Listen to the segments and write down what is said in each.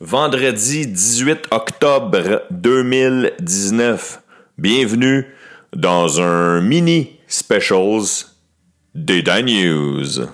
vendredi 18 octobre 2019. Bienvenue dans un mini specials des News.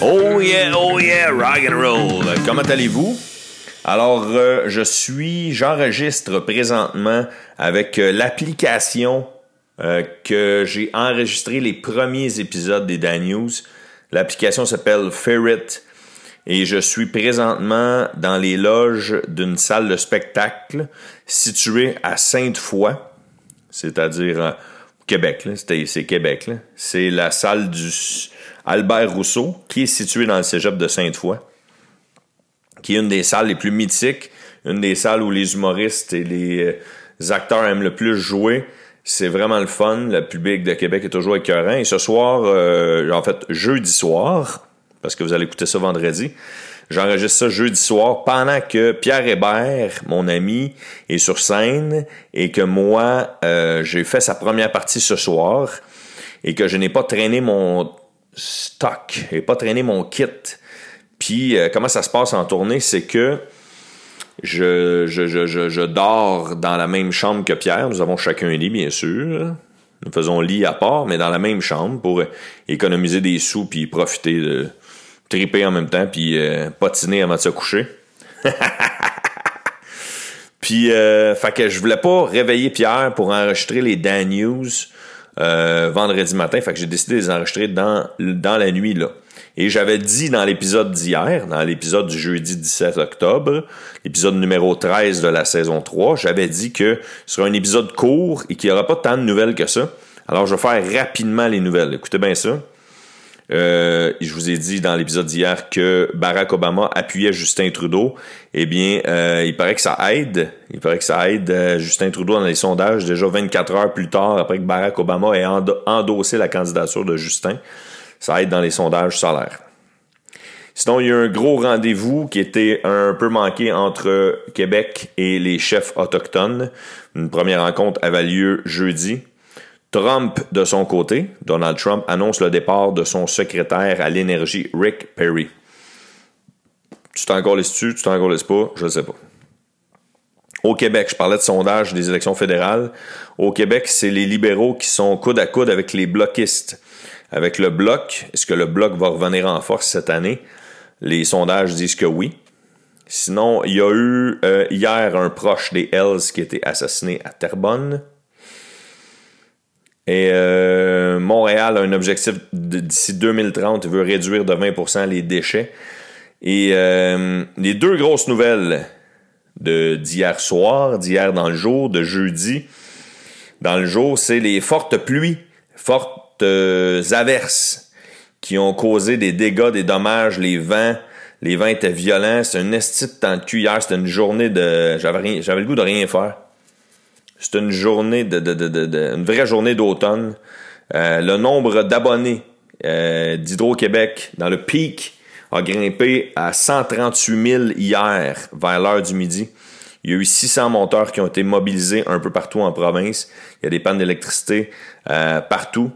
Oh yeah, oh yeah, rock and roll. Comment allez-vous? Alors, euh, je suis, j'enregistre présentement avec euh, l'application euh, que j'ai enregistré les premiers épisodes des Dan News. L'application s'appelle Ferret et je suis présentement dans les loges d'une salle de spectacle située à Sainte-Foy, c'est-à-dire au Québec, c'est Québec. C'est la salle du Albert Rousseau qui est située dans le cégep de Sainte-Foy, qui est une des salles les plus mythiques, une des salles où les humoristes et les euh, acteurs aiment le plus jouer. C'est vraiment le fun. Le public de Québec est toujours écœurant. Et ce soir, euh, en fait, jeudi soir, parce que vous allez écouter ça vendredi, j'enregistre ça jeudi soir pendant que Pierre Hébert, mon ami, est sur scène et que moi, euh, j'ai fait sa première partie ce soir et que je n'ai pas traîné mon stock, et pas traîné mon kit. Puis, euh, comment ça se passe en tournée, c'est que je, je, je, je, dors dans la même chambre que Pierre. Nous avons chacun un lit, bien sûr. Nous faisons lit à part, mais dans la même chambre pour économiser des sous puis profiter de triper en même temps puis euh, patiner avant de se coucher. puis, euh, fait que je voulais pas réveiller Pierre pour enregistrer les Dan News euh, vendredi matin. Fait que j'ai décidé de les enregistrer dans, dans la nuit là. Et j'avais dit dans l'épisode d'hier, dans l'épisode du jeudi 17 octobre, l'épisode numéro 13 de la saison 3, j'avais dit que ce sera un épisode court et qu'il n'y aura pas tant de nouvelles que ça. Alors je vais faire rapidement les nouvelles. Écoutez bien ça. Euh, je vous ai dit dans l'épisode d'hier que Barack Obama appuyait Justin Trudeau. Eh bien, euh, il paraît que ça aide. Il paraît que ça aide euh, Justin Trudeau dans les sondages déjà 24 heures plus tard après que Barack Obama ait endossé la candidature de Justin. Ça aide dans les sondages solaires. Sinon, il y a un gros rendez-vous qui était un peu manqué entre Québec et les chefs autochtones. Une première rencontre avait lieu jeudi. Trump, de son côté, Donald Trump, annonce le départ de son secrétaire à l'énergie, Rick Perry. Tu t'en dessus, tu t'en pas, je ne sais pas. Au Québec, je parlais de sondage des élections fédérales. Au Québec, c'est les libéraux qui sont coude à coude avec les bloquistes. Avec le bloc, est-ce que le bloc va revenir en force cette année? Les sondages disent que oui. Sinon, il y a eu euh, hier un proche des Hells qui a été assassiné à Terrebonne. Et euh, Montréal a un objectif d'ici 2030, il veut réduire de 20% les déchets. Et euh, les deux grosses nouvelles d'hier soir, d'hier dans le jour, de jeudi dans le jour, c'est les fortes pluies, fortes euh, averses qui ont causé des dégâts, des dommages, les vents. Les vents étaient violents. C'est un esti de temps de cuillère. C'était une journée de. J'avais le goût de rien faire. C'était une journée de, de, une vraie journée d'automne. Euh, le nombre d'abonnés euh, d'Hydro-Québec dans le pic a grimpé à 138 000 hier vers l'heure du midi. Il y a eu 600 monteurs qui ont été mobilisés un peu partout en province. Il y a des pannes d'électricité partout.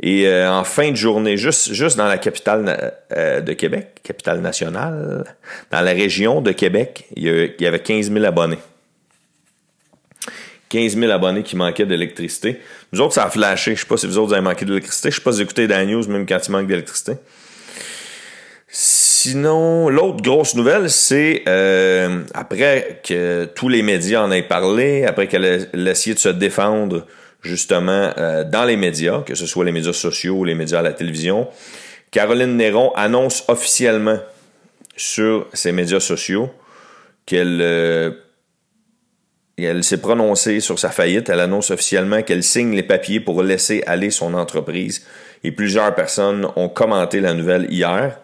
Et euh, en fin de journée, juste, juste dans la capitale euh, de Québec, capitale nationale, dans la région de Québec, il y, avait 15 000 abonnés. 15 000 abonnés qui manquaient d'électricité. Nous autres, ça a flashé. Je sais pas si vous autres avez manqué d'électricité. Je sais pas si vous écoutez News, même quand il manque d'électricité. Sinon, l'autre grosse nouvelle, c'est euh, après que tous les médias en aient parlé, après qu'elle ait essayé de se défendre justement euh, dans les médias, que ce soit les médias sociaux ou les médias à la télévision. Caroline Néron annonce officiellement sur ses médias sociaux qu'elle euh, s'est prononcée sur sa faillite. Elle annonce officiellement qu'elle signe les papiers pour laisser aller son entreprise. Et plusieurs personnes ont commenté la nouvelle hier.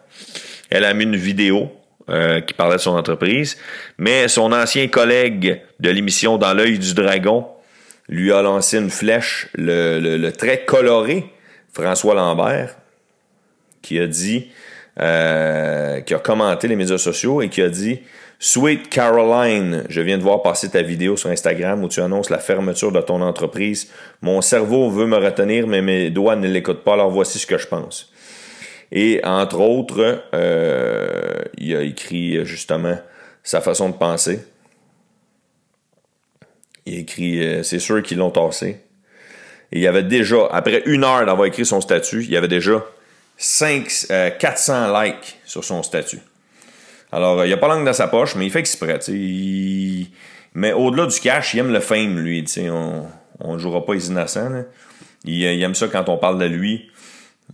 Elle a mis une vidéo euh, qui parlait de son entreprise, mais son ancien collègue de l'émission Dans l'œil du dragon, lui a lancé une flèche, le, très coloré François Lambert, qui a dit euh, qui a commenté les médias sociaux et qui a dit Sweet Caroline, je viens de voir passer ta vidéo sur Instagram où tu annonces la fermeture de ton entreprise. Mon cerveau veut me retenir, mais mes doigts ne l'écoutent pas, alors voici ce que je pense. Et entre autres, euh, il a écrit justement sa façon de penser. Il a écrit euh, C'est sûr qu'ils l'ont tassé. Et il avait déjà, après une heure d'avoir écrit son statut, il y avait déjà 5, 400 euh, likes sur son statut. Alors, euh, il a pas langue dans sa poche, mais il fait exprès. Il... Mais au-delà du cash, il aime le fame, lui. On ne jouera pas les innocents. Il, aime ça quand on parle de lui.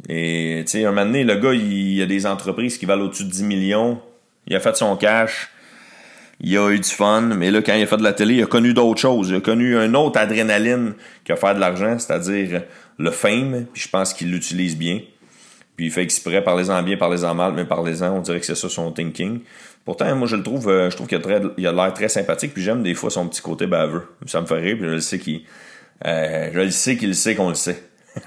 Et un moment donné, le gars, il, il a des entreprises qui valent au-dessus de 10 millions. Il a fait son cash. Il a eu du fun, mais là, quand il a fait de la télé, il a connu d'autres choses. Il a connu une autre adrénaline que faire de l'argent, c'est-à-dire le fame, puis je pense qu'il l'utilise bien. Puis il fait exprès, parlez-en bien, parlez-en mal, mais parlez-en, on dirait que c'est ça son thinking. Pourtant, moi, je le trouve, euh, je trouve qu'il a, l'air très sympathique, puis j'aime des fois son petit côté baveux. Ça me fait rire, puis je le sais qu'il, euh, je le sais qu'il sait qu'on le sait.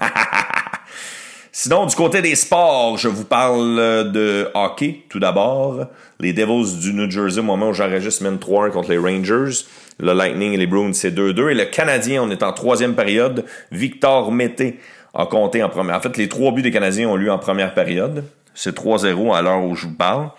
Sinon, du côté des sports, je vous parle de hockey, tout d'abord. Les Devils du New Jersey, au moment où j'enregistre semaine 3 contre les Rangers. Le Lightning et les Bruins, c'est 2-2. Et le Canadien, on est en troisième période. Victor Mété a compté en première. En fait, les trois buts des Canadiens ont lieu en première période. C'est 3-0 à l'heure où je vous parle.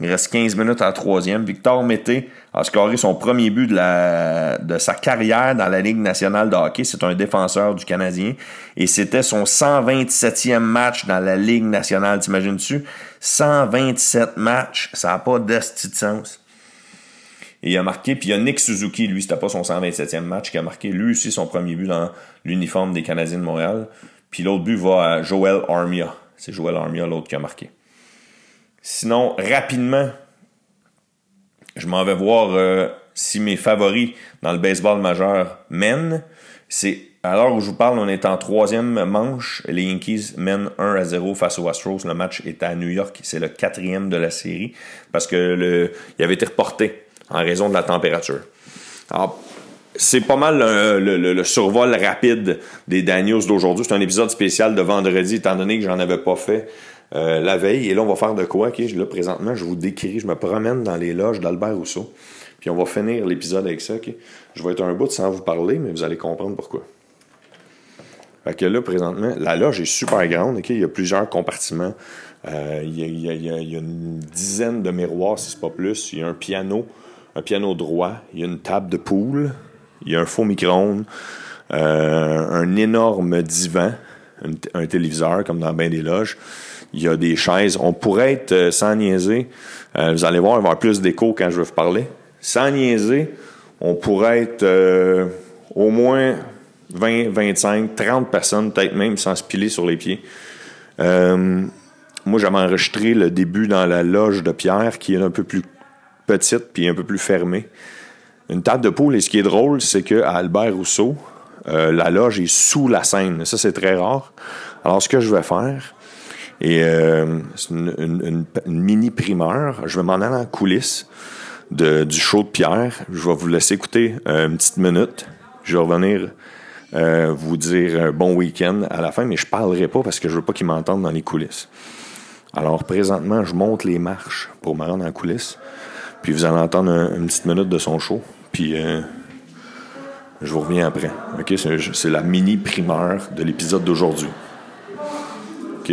Il reste 15 minutes à la troisième. Victor Mété a scoré son premier but de, la, de sa carrière dans la Ligue nationale de hockey. C'est un défenseur du Canadien. Et c'était son 127e match dans la Ligue nationale. T'imagines-tu? 127 matchs. Ça n'a pas de sens. Et il a marqué, puis il y a Nick Suzuki, lui, c'était pas son 127e match, qui a marqué lui aussi son premier but dans l'uniforme des Canadiens de Montréal. Puis l'autre but va à Joel Armia. C'est Joel Armia, l'autre qui a marqué. Sinon, rapidement, je m'en vais voir euh, si mes favoris dans le baseball majeur mènent. C'est à l'heure où je vous parle, on est en troisième manche. Les Yankees mènent 1 à 0 face aux Astros. Le match est à New York. C'est le quatrième de la série parce que le, il avait été reporté en raison de la température. Alors, c'est pas mal le, survol rapide des Daniels d'aujourd'hui. C'est un épisode spécial de vendredi, étant donné que j'en avais pas fait euh, la veille. Et là, on va faire de quoi? Là, présentement, je vous décris, je me promène dans les loges d'Albert Rousseau. Puis on va finir l'épisode avec ça. Je vais être un bout sans vous parler, mais vous allez comprendre pourquoi. Fait que là, présentement, la loge est super grande. Il y a plusieurs compartiments. Il, y a, une dizaine de miroirs, si c'est pas plus. Il y a un piano, un piano droit. Il y a une table de poule il y a un faux micro-ondes, euh, un énorme divan, un, téléviseur comme dans bien des loges. Il y a des chaises. On pourrait être euh, sans niaiser. Euh, vous allez voir, il va y avoir plus d'écho quand je vais vous parler. Sans niaiser, on pourrait être au moins 20, 25, 30 personnes, peut-être même sans se piler sur les pieds. moi, j'avais enregistré le début dans la loge de Pierre, qui est un peu plus petite puis un peu plus fermée une table de poule. Et ce qui est drôle, c'est qu'à Albert Rousseau, euh, la loge est sous la scène. Ça, c'est très rare. Alors, ce que je vais faire, et euh, c'est une, mini primeur, je vais m'en aller en coulisses du show de Pierre. Je vais vous laisser écouter euh, une petite minute. Je vais revenir vous dire bon week-end à la fin, mais je parlerai pas parce que je veux pas qu'ils m'entendent dans les coulisses. Alors, présentement, je monte les marches pour me rendre en coulisses. Puis vous allez entendre une petite minute de son show. Puis euh, je vous reviens après. C'est la mini primeur de l'épisode d'aujourd'hui. OK?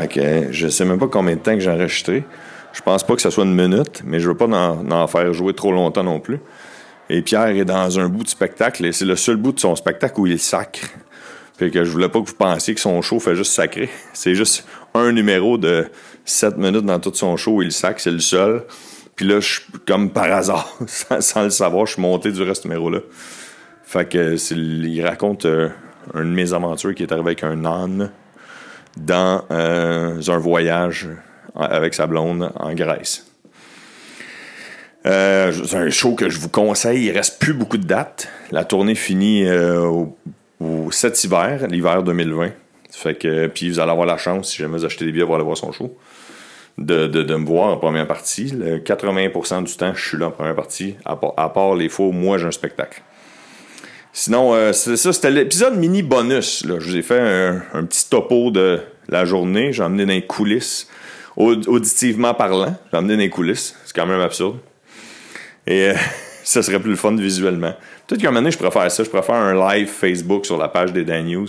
Fait que je sais même pas combien de temps que j'ai enregistré. Je pense pas que ce soit une minute, mais je veux pas en, faire jouer trop longtemps non plus. Et Pierre est dans un bout de spectacle, et c'est le seul bout de son spectacle où il sacre. Fait que je voulais pas que vous pensiez que son show fait juste sacrer. C'est juste un numéro de 7 minutes dans tout son show où il sacre, c'est le seul. Puis là, je, comme par hasard, sans, le savoir, je suis monté du reste numéro-là. Fait que il raconte euh, une de mes aventures qui est arrivé avec un âne dans euh, un voyage avec sa blonde en Grèce. Euh, c'est un show que je vous conseille. Il reste plus beaucoup de dates. La tournée finit euh, au, cet hiver, l'hiver 2020. Fait que, puis vous allez avoir la chance, si jamais vous achetez des billets pour aller voir son show, de, me voir en première partie. Le 80% du temps, je suis là en première partie, à part, les fois où moi j'ai un spectacle. Sinon, euh, c'est ça, c'était l'épisode mini bonus. Je vous ai fait un, petit topo de la journée. J'ai emmené dans les coulisses. Auditivement parlant, j'ai emmené dans les coulisses. C'est quand même absurde. Et euh, ça serait plus le fun visuellement. Peut-être qu'à un moment donné, je préfère ça. Je préfère un live Facebook sur la page des Dan News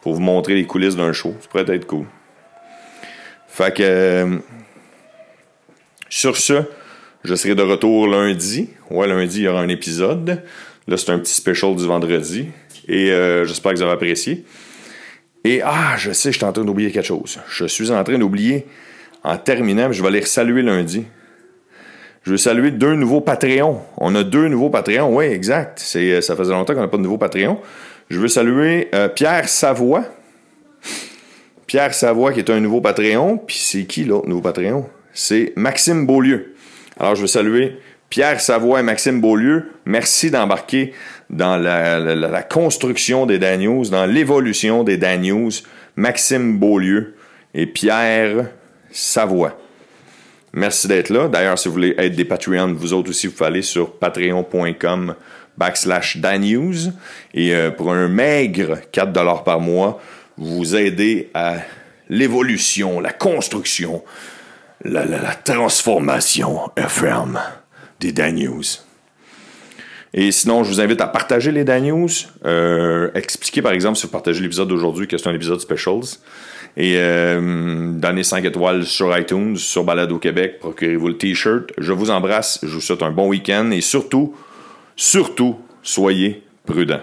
pour vous montrer les coulisses d'un show. Ça pourrait être cool. Fait que. Euh, sur ce, je serai de retour lundi. Ouais, lundi, il y aura un épisode. Là, c'est un petit special du vendredi. Et euh, j'espère que vous avez apprécié. Et ah, je sais, je suis en train d'oublier quelque chose. Je suis en train d'oublier, en terminant, je vais aller saluer lundi. Je veux saluer deux nouveaux Patreons. On a deux nouveaux Patreons, oui, exact. C'est, ça faisait longtemps qu'on n'a pas de nouveaux Patreons. Je veux saluer euh, Pierre Savoie. Pierre Savoie qui est un nouveau Patreon. Puis c'est qui l'autre nouveau Patreon? C'est Maxime Beaulieu. Alors je veux saluer Pierre Savoie et Maxime Beaulieu. Merci d'embarquer dans la, construction des Daniels, dans l'évolution des Daniels. Maxime Beaulieu et Pierre Savoie. Merci d'être là. D'ailleurs, si vous voulez être des Patreons, vous autres aussi, vous pouvez aller sur patreon.com backslash danews. Et euh, pour un maigre 4$ par mois, vous aidez à l'évolution, la construction, la, transformation FM des Danews. Et sinon, je vous invite à partager les Danews. Euh, expliquer, par exemple, si vous partagez l'épisode d'aujourd'hui, que c'est un épisode specials. Et euh, donnez 5 étoiles sur iTunes, sur Balado Québec, procurez-vous le T-shirt. Je vous embrasse, je vous souhaite un bon week-end et surtout, surtout, soyez prudents.